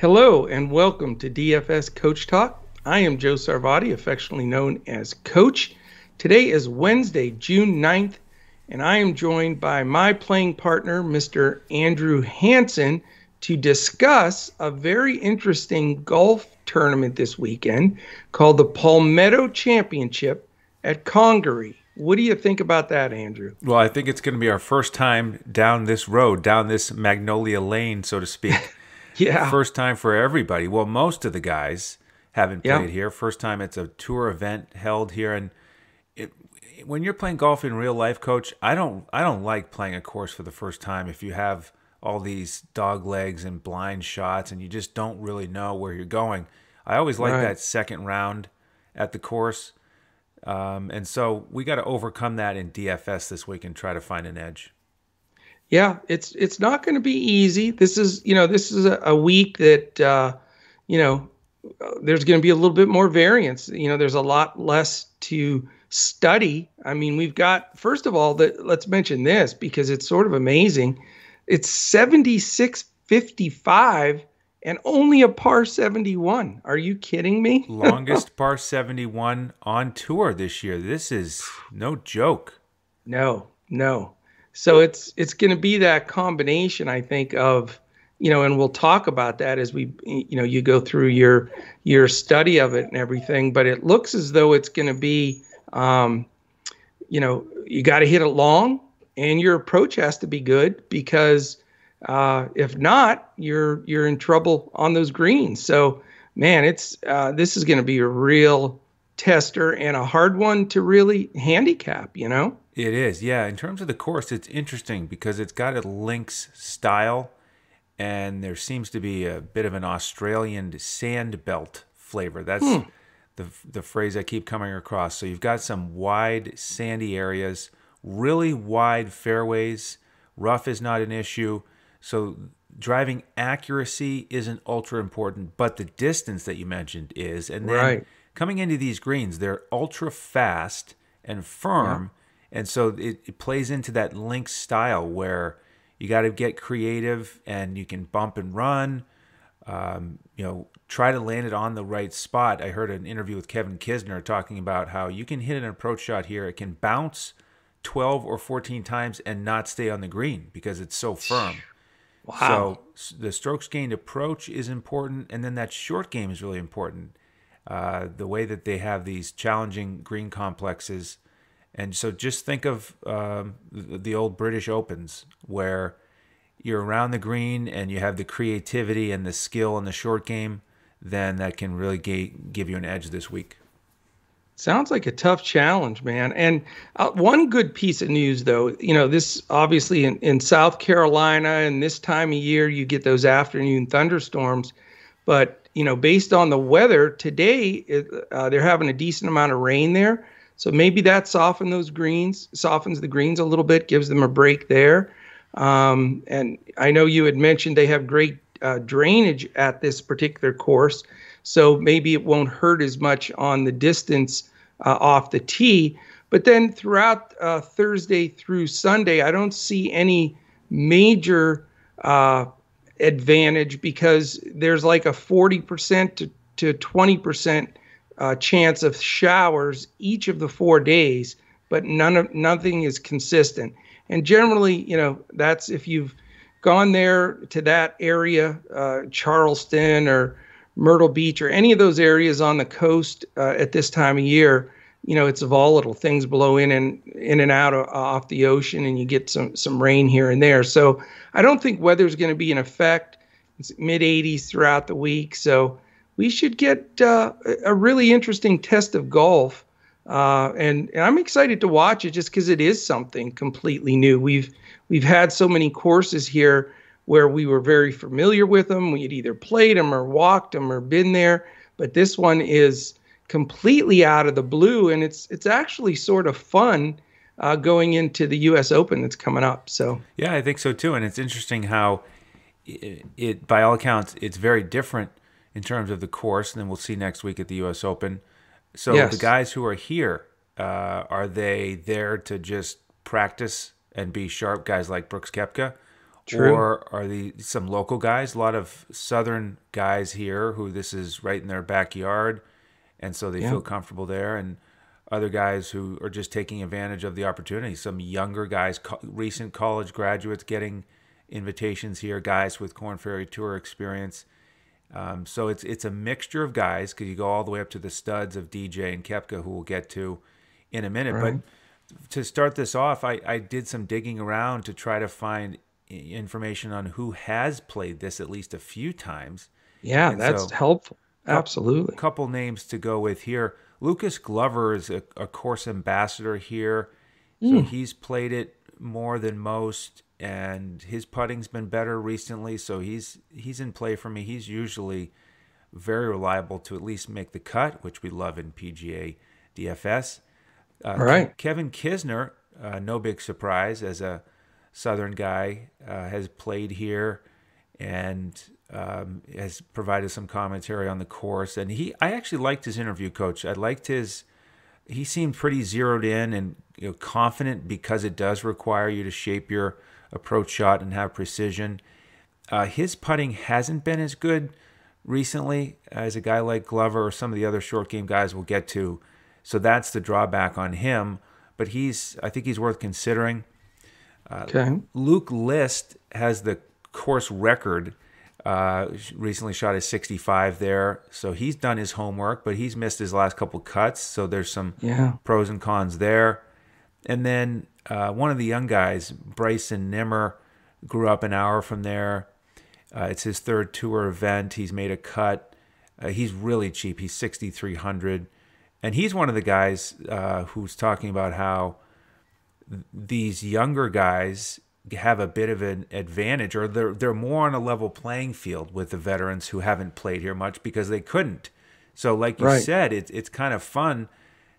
Hello and welcome to DFS Coach Talk. I am Joe Sarvadi, affectionately known as Coach. Today is Wednesday, June 9th, and I am joined by my playing partner, Mr. Andrew Hanson, to discuss a very interesting golf tournament this weekend called the Palmetto Championship at Congaree. What do you think about that, Andrew? Well, I think it's going to be our first time down this road, down this Magnolia Lane, so to speak. yeah. First time for everybody. Well, most of the guys haven't played yeah. here. First time it's a tour event held here, and it, when you're playing golf in real life, coach, I don't I don't like playing a course for the first time if you have all these dog legs and blind shots and you just don't really know where you're going. I always like right. that second round at the course. Um, and so we got to overcome that in DFS this week and try to find an edge. Yeah, it's it's not going to be easy. This is you know this is a, a week that uh, you know there's going to be a little bit more variance. You know, there's a lot less to study. I mean, we've got first of all that let's mention this because it's sort of amazing. It's 7655 and only a par 71. Are you kidding me? Longest par 71 on tour this year. This is no joke. No, no. So it's it's going to be that combination, I think, of you know, and we'll talk about that as we you know you go through your your study of it and everything. But it looks as though it's going to be, um, you know, you got to hit it long, and your approach has to be good because uh, if not, you're you're in trouble on those greens. So, man, it's uh, this is going to be a real tester and a hard one to really handicap. You know. It is, yeah. In terms of the course, it's interesting because it's got a links style, and there seems to be a bit of an Australian sand belt flavor. That's hmm. the the phrase I keep coming across. So you've got some wide sandy areas, really wide fairways. Rough is not an issue. So driving accuracy isn't ultra important, but the distance that you mentioned is. And then right. coming into these greens, they're ultra fast and firm. Yeah. And so it, it plays into that link style where you got to get creative and you can bump and run. Um, you know, try to land it on the right spot. I heard an interview with Kevin Kisner talking about how you can hit an approach shot here. It can bounce 12 or 14 times and not stay on the green because it's so firm. Wow. So the strokes gained approach is important, and then that short game is really important. Uh, the way that they have these challenging green complexes. And so just think of um, the, old British Opens where you're around the green and you have the creativity and the skill in the short game, then that can really give you an edge this week. Sounds like a tough challenge, man. And uh, one good piece of news, though, you know, this obviously in, in South Carolina and this time of year, you get those afternoon thunderstorms. But, you know, based on the weather today, it, uh, they're having a decent amount of rain there. So maybe that softens those greens, softens the greens a little bit, gives them a break there. Um, and I know you had mentioned they have great uh, drainage at this particular course. So maybe it won't hurt as much on the distance uh, off the tee. But then throughout uh, Thursday through Sunday, I don't see any major uh, advantage because there's like a 40% to, to 20% uh, chance of showers each of the four days, but none of nothing is consistent. And generally, you know, that's if you've gone there to that area, uh, Charleston or Myrtle Beach or any of those areas on the coast uh, at this time of year, you know, it's volatile. Things blow in and in and out of, off the ocean, and you get some some rain here and there. So I don't think weather's going to be in effect. It's mid 80s throughout the week, so we should get uh, a really interesting test of golf. Uh, and, and I'm excited to watch it just because it is something completely new. We've we've had so many courses here where we were very familiar with them. We had either played them or walked them or been there. But this one is completely out of the blue, and it's it's actually sort of fun uh, going into the U.S. Open that's coming up. So yeah, I think so too. And it's interesting how it, it by all accounts, it's very different in terms of the course. And then we'll see next week at the U.S. Open. So yes. the guys who are here, uh, are they there to just practice and be sharp? Guys like Brooks Koepka True. Or are the some local guys? A lot of southern guys here who this is right in their backyard, and so they Yeah. feel comfortable there. And other guys who are just taking advantage of the opportunity. Some younger guys, co- recent college graduates, getting invitations here. Guys with Corn Ferry Tour experience. Um, so it's it's a mixture of guys because you go all the way up to the studs of DJ and Koepka, who we'll get to in a minute. Right. But to start this off, I, I did some digging around to try to find information on who has played this at least a few times. Yeah, And that's so- helpful. Absolutely. A couple names to go with here. Lucas Glover is a, a course ambassador here, so he's played it more than most, and his putting's been better recently. So he's he's in play for me. He's usually very reliable to at least make the cut, which we love in PGA DFS. Uh, All right. Kevin Kisner, uh, no big surprise, as a Southern guy, uh, has played here and um, has provided some commentary on the course. And he, I actually liked his interview, Coach. I liked his. He seemed pretty zeroed in and you know, confident because it does require you to shape your approach shot and have precision. Uh, his putting hasn't been as good recently as a guy like Glover or some of the other short game guys we'll get to. So that's the drawback on him. But he's, I think he's worth considering. Okay. Luke List has the course record. Uh, recently shot his 65 there, so he's done his homework, but he's missed his last couple cuts. So there's some Yeah. pros and cons there. And then uh, one of the young guys, Bryson Nimmer, grew up an hour from there. Uh, it's his third tour event. He's made a cut. Uh, he's really cheap. He's 6,300, and he's one of the guys uh, who's talking about how these younger guys have a bit of an advantage, or they're they're more on a level playing field with the veterans who haven't played here much because they couldn't. So, like you Right. said, it's it's kind of fun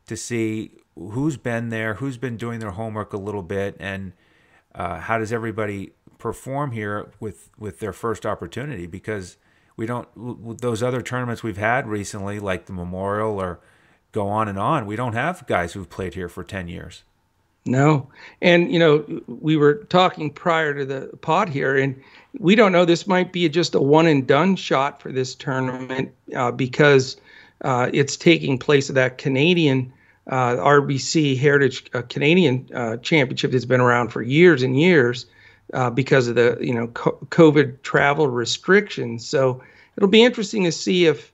to see who's been there, who's been doing their homework a little bit, and uh, how does everybody perform here with with their first opportunity? Because we don't those other tournaments we've had recently, like the Memorial or go on and on. We don't have guys who've played here for ten years. No. And, you know, we were talking prior to the pod here, and we don't know. This might be just a one and done shot for this tournament uh, because uh, it's taking place of that Canadian uh, RBC Heritage uh, Canadian uh, Championship that's been around for years and years uh, because of the, you know, co- COVID travel restrictions. So it'll be interesting to see if,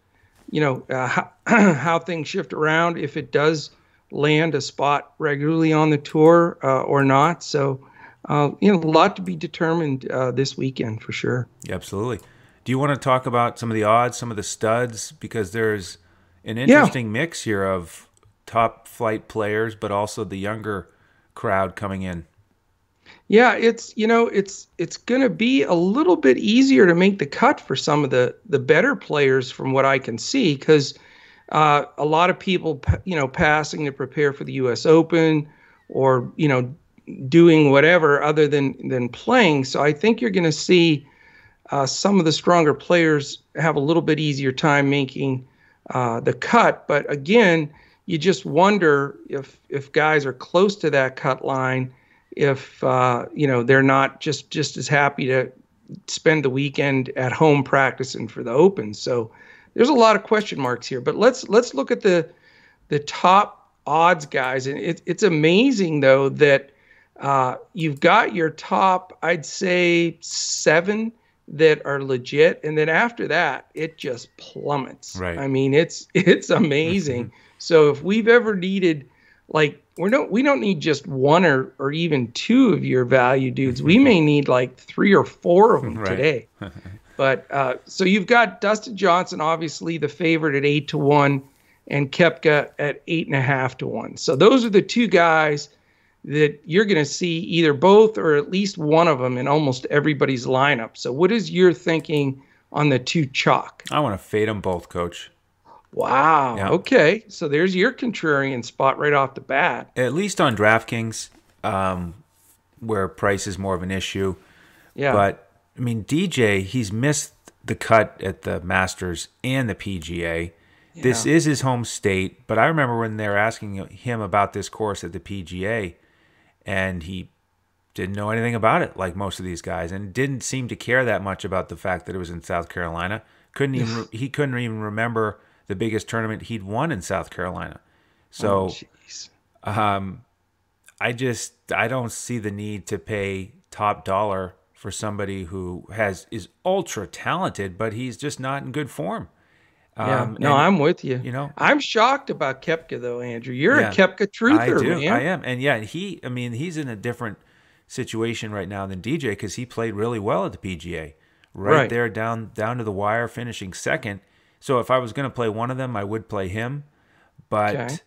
you know, uh, how, how things shift around, if it does land a spot regularly on the tour uh, or not. So, uh, you know, a lot to be determined uh, this weekend for sure. Absolutely. Do you want to talk about some of the odds, some of the studs? Because there's an interesting mix here of top flight players, but also the younger crowd coming in. Yeah, it's you know it's it's going to be a little bit easier to make the cut for some of the the better players from what I can see because uh, a lot of people you know passing to prepare for the U.S. Open or you know doing whatever other than than playing. So I think you're going to see uh, some of the stronger players have a little bit easier time making uh, the cut. But again, you just wonder if if guys are close to that cut line, if uh, you know they're not just just as happy to spend the weekend at home practicing for the Open. So there's a lot of question marks here. But let's let's look at the the top odds guys, and it, it's amazing though that uh, you've got your top, I'd say seven that are legit, and then after that, it just plummets. Right. I mean, it's it's amazing. So if we've ever needed, like, we don't we don't need just one or or even two of your value dudes. We may need like three or four of them Right. today. But uh, so you've got Dustin Johnson, obviously the favorite at eight to one, and Koepka at eight and a half to one. So those are the two guys that you're going to see either both or at least one of them in almost everybody's lineup. So what is your thinking on the two chalk? I want to fade them both, coach. Wow. Yeah. Okay. So there's your contrarian spot right off the bat. At least on DraftKings, um, where price is more of an issue. Yeah. But I mean, DJ, he's missed the cut at the Masters and the PGA. This is his home state, but I remember when they were asking him about this course at the PGA, and he didn't know anything about it like most of these guys and didn't seem to care that much about the fact that it was in South Carolina. Couldn't even he couldn't even remember the biggest tournament he'd won in South Carolina. So Oh, um, I just I don't see the need to pay top dollar for somebody who has is ultra talented, but he's just not in good form. yeah. Um, No, and, I'm with you. you know I'm shocked about Koepka though, Andrew. You're Yeah. a Koepka truther, I do, man. I am, and yeah, he I mean he's in a different situation right now than DJ because he played really well at the PGA, right, Right. there down down to the wire, finishing second. So if I was going to play one of them, I would play him, but. Okay.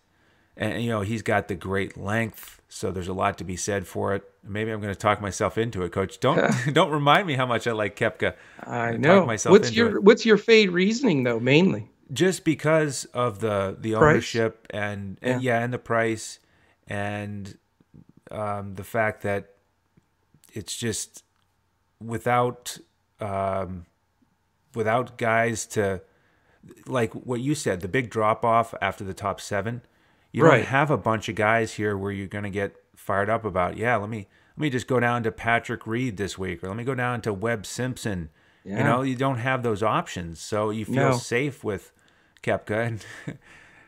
And you know he's got the great length, so there's a lot to be said for it. Maybe I'm going to talk myself into it, Coach. Don't don't remind me how much I like Koepka. I know. What's your it. What's your fade reasoning though? Mainly. just because of the the Price? ownership and, and Yeah. yeah and the price and um, the fact that it's just without um, without guys to like what you said the big drop off after the top seven you Right. don't have a bunch of guys here where you're going to get fired up about yeah let me let me just go down to Patrick Reed this week or let me go down to Webb Simpson you know you don't have those options so you feel No. safe with Koepka and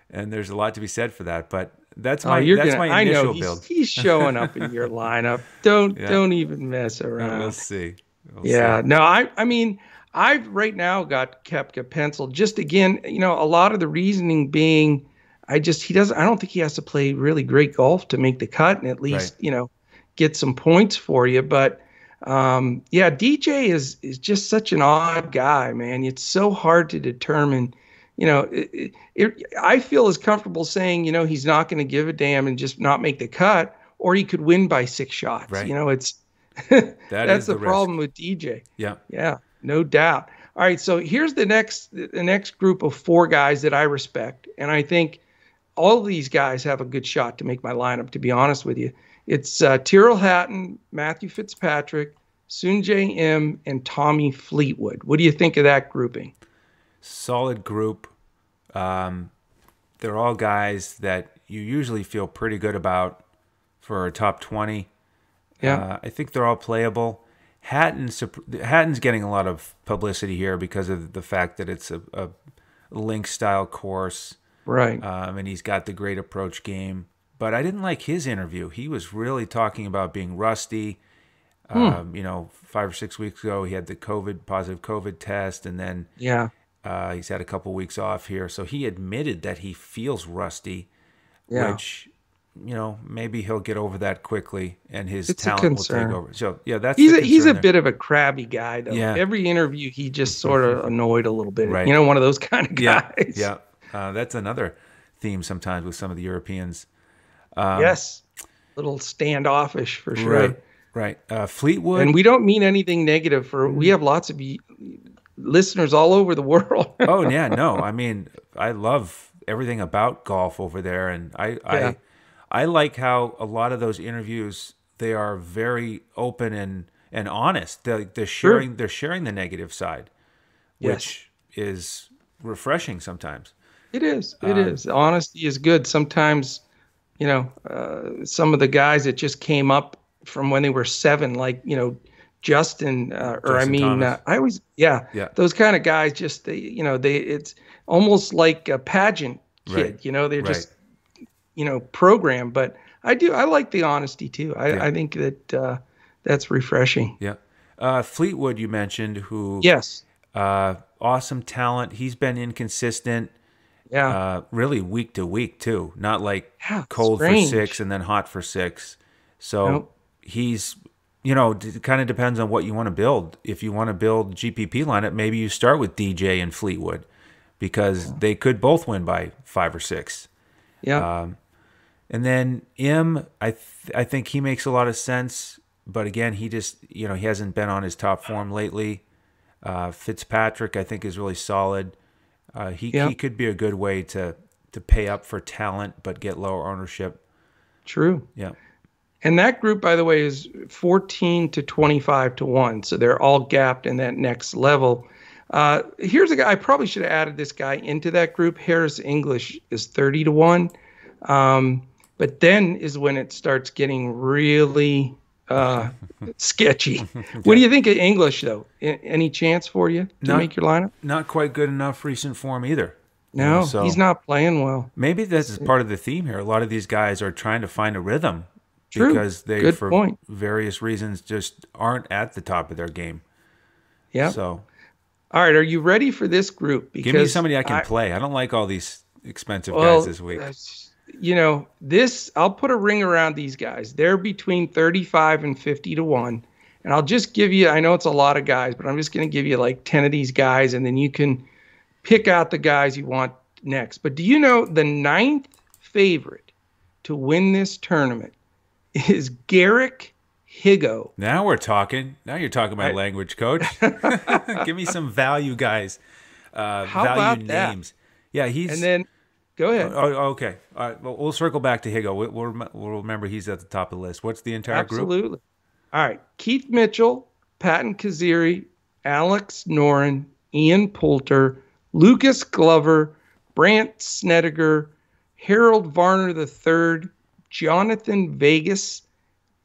and there's a lot to be said for that but that's Oh, my you're that's gonna. my I initial know he's, build he's showing up in your lineup. Don't Yeah. don't even mess around. we'll see We'll Yeah, see. no, I I mean, I've right now got Koepka penciled. Just again, you know, a lot of the reasoning being, I just he doesn't. I don't think he has to play really great golf to make the cut and at least Right. you know get some points for you. But um, yeah, DJ is is just such an odd guy, man. It's so hard to determine. You know, it, it, I feel as comfortable saying, you know, he's not going to give a damn and just not make the cut, or he could win by six shots. Right. You know, it's That that's is the, the problem with DJ. yeah Yeah, no doubt. All right, so here's the next the next group of four guys that I respect, and I think all of these guys have a good shot to make my lineup. To be honest with you, it's uh, Tyrrell Hatton, Matthew Fitzpatrick, Sungjae Im, and Tommy Fleetwood. What do you think of that grouping? solid group. Um, they're all guys that you usually feel pretty good about for a top 20. Yeah, Uh, I think they're all playable. Hatton, Hatton's getting a lot of publicity here because of the fact that it's a, a link style course, right. um, and he's got the great approach game. But I didn't like his interview. He was really talking about being rusty. Um, you know, five or six weeks ago, he had the COVID positive COVID test, and then yeah, uh, he's had a couple weeks off here, so he admitted that he feels rusty, yeah. which you know maybe he'll get over that quickly, and his It's talent will take over. So yeah, that's He's a, he's a there. bit of a crabby guy, though. Yeah. Every interview, he just sort of annoyed a little bit. Right. You know, one of those kind of yeah guys. yeah. Uh, that's another theme sometimes with some of the Europeans. Um, yes. A little standoffish for sure. Right, right. Uh, Fleetwood. And we don't mean anything negative for we have lots of y- listeners all over the world. oh yeah, no. I mean, I love everything about golf over there, and I Yeah. I I like how a lot of those interviews they are very open and and honest. They're, they're sharing they're sharing the negative side, Yes. which is refreshing sometimes. It is. It Um, is. Honesty is good. Sometimes, you know, uh, some of the guys that just came up from when they were seven, like you know, Justin, uh, or I mean, uh, I always, yeah, Yeah. those kind of guys. Just they, you know, they it's almost like a pageant kid. Right. You know, they're Right. just, you know, program, But I do. I like the honesty too. I, Yeah. I think that uh, that's refreshing. Yeah. Uh, Fleetwood, you mentioned, who Yes. uh, awesome talent. He's been inconsistent. Yeah. uh, really week to week too. Not like Yeah, cold strange. for six and then hot for six. So Nope. he's, you know, it kind of depends on what you want to build. If you want to build GPP lineup, maybe you start with DJ and Fleetwood because they could both win by five or six. yeah. Um, and then Im, I th- I think he makes a lot of sense, but again, he just you know he hasn't been on his top form lately. Uh, Fitzpatrick, I think, is really solid. Uh, he he could be a good way to to pay up for talent but get lower ownership. True. Yeah, And that group, by the way, is 14 to 25 to 1. So they're all gapped in that next level. Uh, here's a guy, I probably should have added this guy into that group. Harris English is 30 to 1. Um, but then is when it starts getting really uh, sketchy. What do you think of English though? A- any chance for you to Not- make your lineup? Not quite good enough recent form either. You No, know, so he's not playing well. Maybe this is part of the theme here. A lot of these guys are trying to find a rhythm True. because they, Good for point. various reasons, just aren't at the top of their game. Yeah. So All right, are you ready for this group? Because give me somebody I can play. I don't like all these expensive well, guys this week. You know, this I'll put a ring around these guys. They're between 35 and 50 to 1. And I'll just give you I know it's a lot of guys, but I'm just going to give you like 10 of these guys and then you can pick out the guys you want next. But do you know the ninth favorite to win this tournament is Garrick Higgo. Now we're talking. Now you're talking my Right. language, coach. Give me some value guys. Uh, How value about that? names. Yeah, he's. And then go ahead. Oh, oh, okay. All right. Well, we'll circle back to Higgo. We'll, we'll, remember he's at the top of the list. What's the entire group? Absolutely. All right. Keith Mitchell, Patton Kizzire, Alex Noren, Ian Poulter, Lucas Glover, Brandt Snedeker, Harold Varner III, Jhonattan Vegas,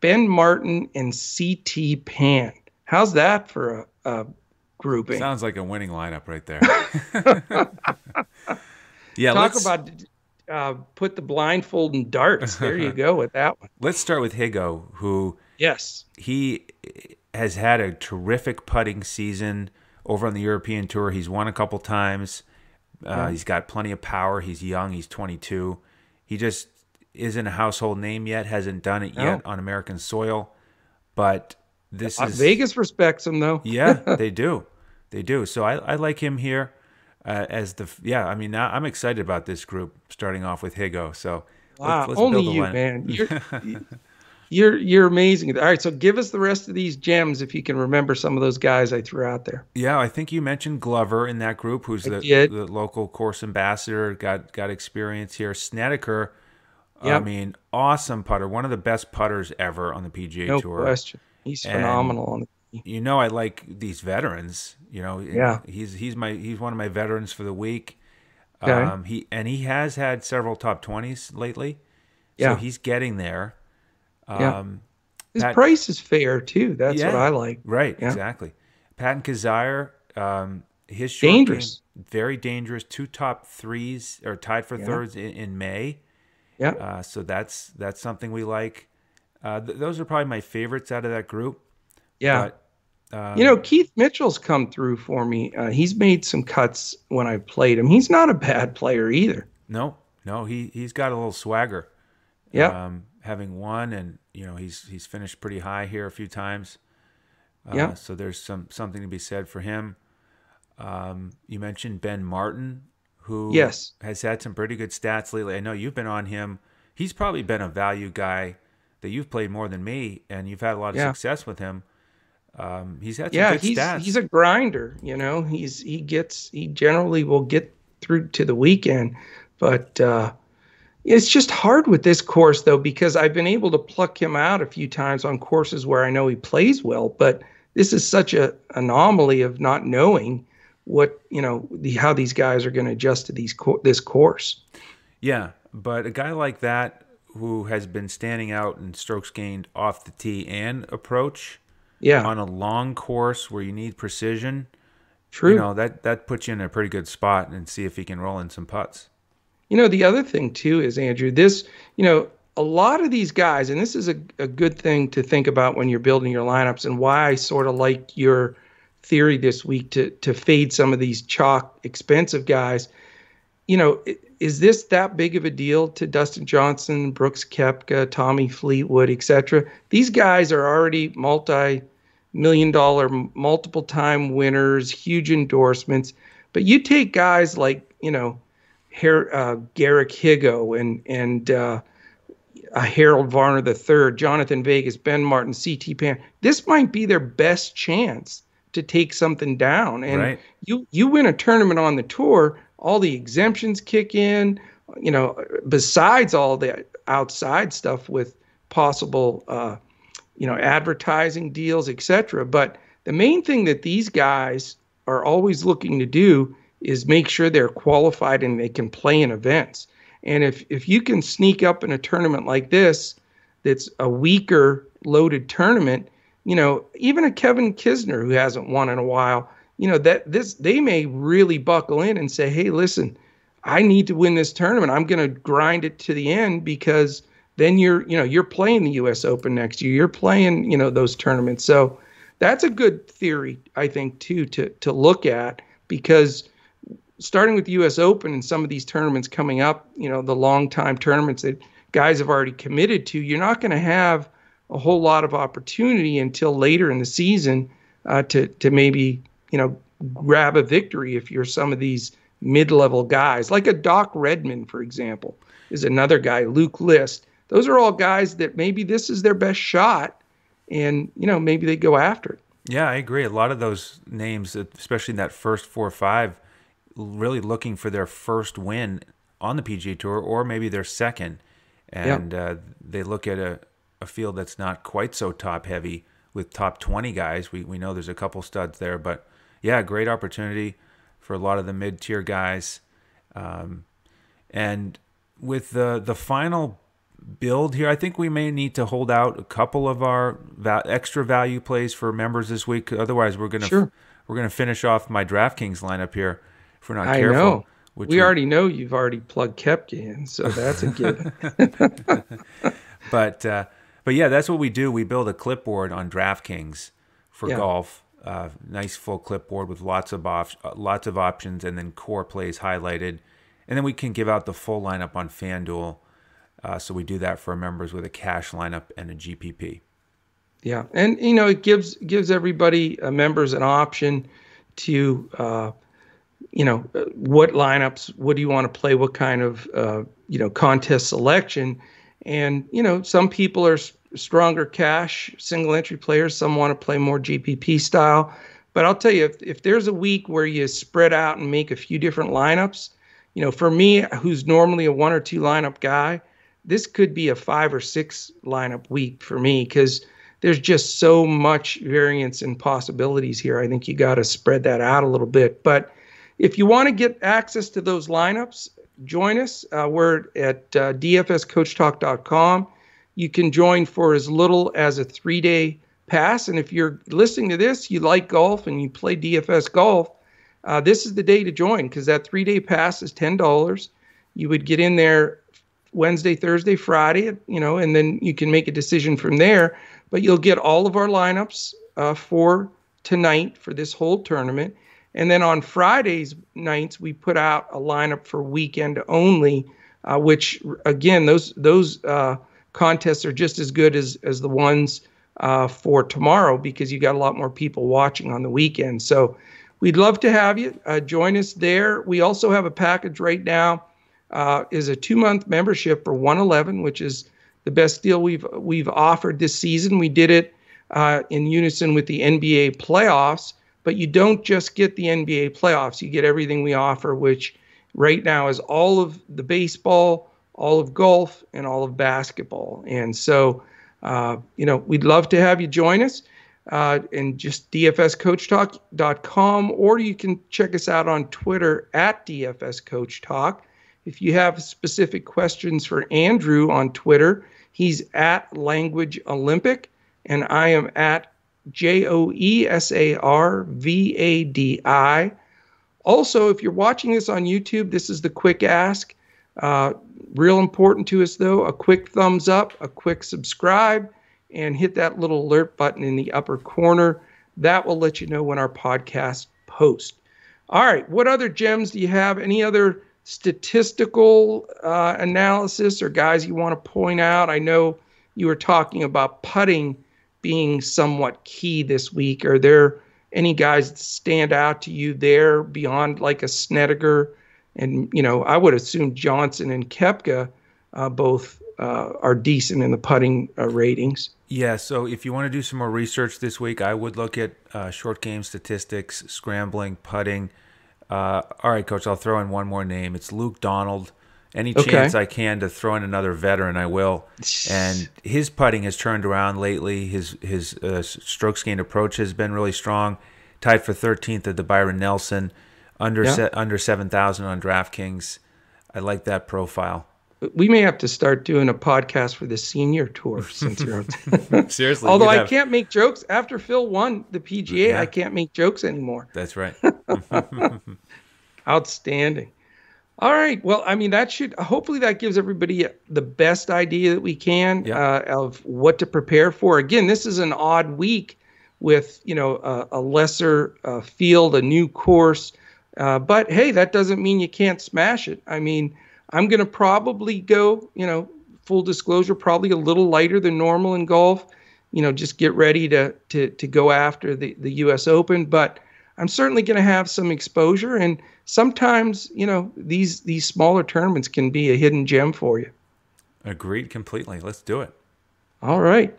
Ben Martin, and C.T. Pan. How's that for a, a grouping? Sounds like a winning lineup right there. yeah, Talk about uh, put the blindfold and darts. There you go with that one. let's start with Higgo, who Yes. he has had a terrific putting season over on the European Tour. He's won a couple times. Uh, He's got plenty of power. He's young. He's 22. He just isn't a household name yet. Hasn't done it yet on American soil. But this Uh, is Vegas respects him though. yeah, they do, they do. So I, I like him here uh, as the yeah. I mean, I'm excited about this group starting off with Higgo. So Wow, let's, let's only build a you, line- man. You're, you're you're amazing. All right, so give us the rest of these gems if you can remember some of those guys I threw out there. Yeah, I think you mentioned Glover in that group, who's the, the local course ambassador, got got experience here. Snedeker, I mean, awesome putter, one of the best putters ever on the PGA No Tour. question. He's And- phenomenal on the You know, I like these veterans. You know, Yeah. he's he's my he's one of my veterans for the week. Okay. Um, he and he has had several top twenties lately. So Yeah. he's getting there. Yeah. Um, His Pat- price is fair too. That's what I like. Right, Yeah. exactly. Patton Kizzire, um, his short Dangerous. game, very dangerous. Two top threes or tied for Yeah. thirds in, in May. Yeah. Uh, so that's that's something we like. Uh, th- those are probably my favorites out of that group. Yeah. But um, you know, Keith Mitchell's come through for me. Uh, he's made some cuts when I've played him. He's not a bad player either. no, no, he he's got a little swagger. Yeah. Um, having won, and you know he's he's finished pretty high here a few times. Uh, Yeah. So there's some something to be said for him. Um, you mentioned Ben Martin, who Yes. has had some pretty good stats lately. I know you've been on him. He's probably been a value guy that you've played more than me, and you've had a lot of Yeah. success with him. Um, he's had some yeah, good he's stats. he's a grinder. You know, he's he gets he generally will get through to the weekend, but uh, it's just hard with this course though because I've been able to pluck him out a few times on courses where I know he plays well, but this is such a anomaly of not knowing what you know the, how these guys are going to adjust to these co- this course. Yeah, but a guy like that who has been standing out in strokes gained off the tee and approach Yeah, on a long course where you need precision, true. you know that that puts you in a pretty good spot and see if he can roll in some putts. You know, the other thing too is Andrew, this, you know, a lot of these guys, and this is a, a good thing to think about when you're building your lineups and why I sort of like your theory this week to to fade some of these chalk expensive guys. You know, is this that big of a deal to Dustin Johnson, Brooks Koepka, Tommy Fleetwood, etc.? These guys are already multi million dollar multiple time winners, huge endorsements. But you take guys like, you know, Her- uh, Garrick Higgo and and uh, uh, Harold Varner III, Jhonattan Vegas, Ben Martin, C.T. Pan. This might be their best chance to take something down. And Right. you you win a tournament on the tour, all the exemptions kick in. You know, besides all the outside stuff with possible, uh, you know, advertising deals, etc. But the main thing that these guys are always looking to do is make sure they're qualified and they can play in events. And if if you can sneak up in a tournament like this, that's a weaker loaded tournament, you know, even a Kevin Kisner who hasn't won in a while, you know, that this they may really buckle in and say, "Hey, listen, I need to win this tournament. I'm going to grind it to the end because then you're, you know, you're playing the US Open next year. You're playing, you know, those tournaments." So, that's a good theory, I think, too, to to look at because starting with the U.S. Open and some of these tournaments coming up, you know, the long time tournaments that guys have already committed to, you're not going to have a whole lot of opportunity until later in the season uh, to to maybe you know grab a victory if you're some of these mid-level guys like a Doc Redman, for example, is another guy. Luke List. Those are all guys that maybe this is their best shot, and you know maybe they go after it. Yeah, I agree. A lot of those names, especially in that first four or five, really looking for their first win on the PGA Tour or maybe their second. And yep. uh, they look at a, a field that's not quite so top heavy with top 20 guys. We, we know there's a couple studs there, but yeah, great opportunity for a lot of the mid tier guys. Um, and with the, the final build here, I think we may need to hold out a couple of our va- extra value plays for members this week. Otherwise, we're gonna sure. we're gonna finish off my DraftKings lineup here if we're not I careful. Know. we, we already know you've already plugged Koepka in, so that's a given. but uh, but yeah, that's what we do. We build a clipboard on DraftKings for yeah. golf. Uh, nice full clipboard with lots of op- uh, lots of options, and then core plays highlighted, and then we can give out the full lineup on FanDuel. Uh, so we do that for our members with a cash lineup and a GPP. Yeah, and you know it gives gives everybody uh, members an option to uh, you know what lineups, what do you want to play, what kind of uh, you know contest selection, and you know some people are stronger cash single entry players, some want to play more GPP style. But I'll tell you, if, if there's a week where you spread out and make a few different lineups, you know, for me, who's normally a one or two lineup guy, this could be a five or six lineup week for me because there's just so much variance and possibilities here. I think you got to spread that out a little bit. But if you want to get access to those lineups, join us. Uh, we're at uh, dfscoachtalk.com. You can join for as little as a three day pass. And if you're listening to this, you like golf and you play DFS golf, uh, this is the day to join because that three day pass is $10. You would get in there Wednesday, Thursday, Friday, you know, and then you can make a decision from there. But you'll get all of our lineups uh, for tonight for this whole tournament. And then on Fridays nights, we put out a lineup for weekend only, uh, which again, those those uh, contests are just as good as as the ones uh, for tomorrow because you got a lot more people watching on the weekend. So we'd love to have you uh, join us there. We also have a package right now uh, is a two month membership for 111, which is the best deal we've we've offered this season. We did it uh, in unison with the NBA playoffs, but you don't just get the NBA playoffs; you get everything we offer, which right now is all of the baseball, all of golf, and all of basketball. And so, uh, you know, we'd love to have you join us. Uh, and just dfscoachtalk.com, or you can check us out on Twitter at dfscoachtalk. If you have specific questions for Andrew on Twitter, he's at Language Olympic, and I am at J O E S A R V A D I. Also, if you're watching this on YouTube, this is the quick ask. Uh, real important to us, though a quick thumbs up, a quick subscribe, and hit that little alert button in the upper corner. That will let you know when our podcast posts. All right, what other gems do you have? Any other statistical uh, analysis or guys you want to point out? I know you were talking about putting being somewhat key this week. Are there any guys that stand out to you there beyond like a Snedeker? And, you know, I would assume Johnson and Koepka uh, both uh, are decent in the putting uh, ratings. Yeah, so if you want to do some more research this week, I would look at uh, short game statistics, scrambling, putting. Uh, all right, coach, I'll throw in one more name. It's Luke Donald. Any okay. chance I can to throw in another veteran, I will. And his putting has turned around lately. His his uh, strokes gained approach has been really strong. Tied for 13th at the Byron Nelson, under yeah. se- under 7,000 on DraftKings. I like that profile. we may have to start doing a podcast for the senior tour since you're seriously. Although I have... can't make jokes after Phil won the PGA, yeah. I can't make jokes anymore. That's right. Outstanding. All right. Well, I mean, that should hopefully that gives everybody the best idea that we can yeah. uh, of what to prepare for. Again, this is an odd week with you know a, a lesser uh, field, a new course, uh, but hey, that doesn't mean you can't smash it. I mean, I'm going to probably go, you know, full disclosure, probably a little lighter than normal in golf. You know, just get ready to to to go after the the U.S. Open, but I'm certainly going to have some exposure and sometimes you know these these smaller tournaments can be a hidden gem for you agreed completely let's do it all right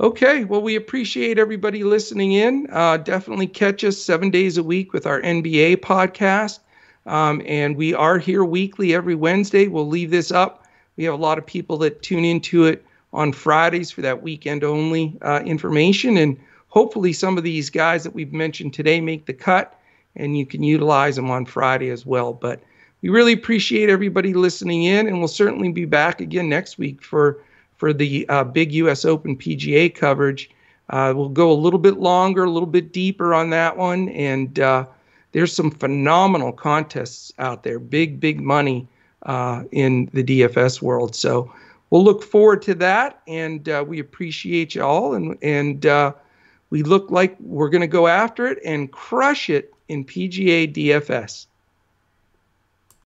okay well we appreciate everybody listening in. Uh, definitely catch us seven days a week with our nba podcast. Um, and we are here weekly every wednesday. We'll leave this up. We have a lot of people that tune into it on fridays for that weekend only uh, information. And hopefully some of these guys that we've mentioned today make the cut and you can utilize them on Friday as well. But we really appreciate everybody listening in, and we'll certainly be back again next week for for the uh, big U.S. Open PGA coverage. Uh, we'll go a little bit longer, a little bit deeper on that one, and uh, there's some phenomenal contests out there, big big money uh, in the DFS world. So we'll look forward to that, and uh, we appreciate you all, and and uh, we look like we're going to go after it and crush it in PGA DFS.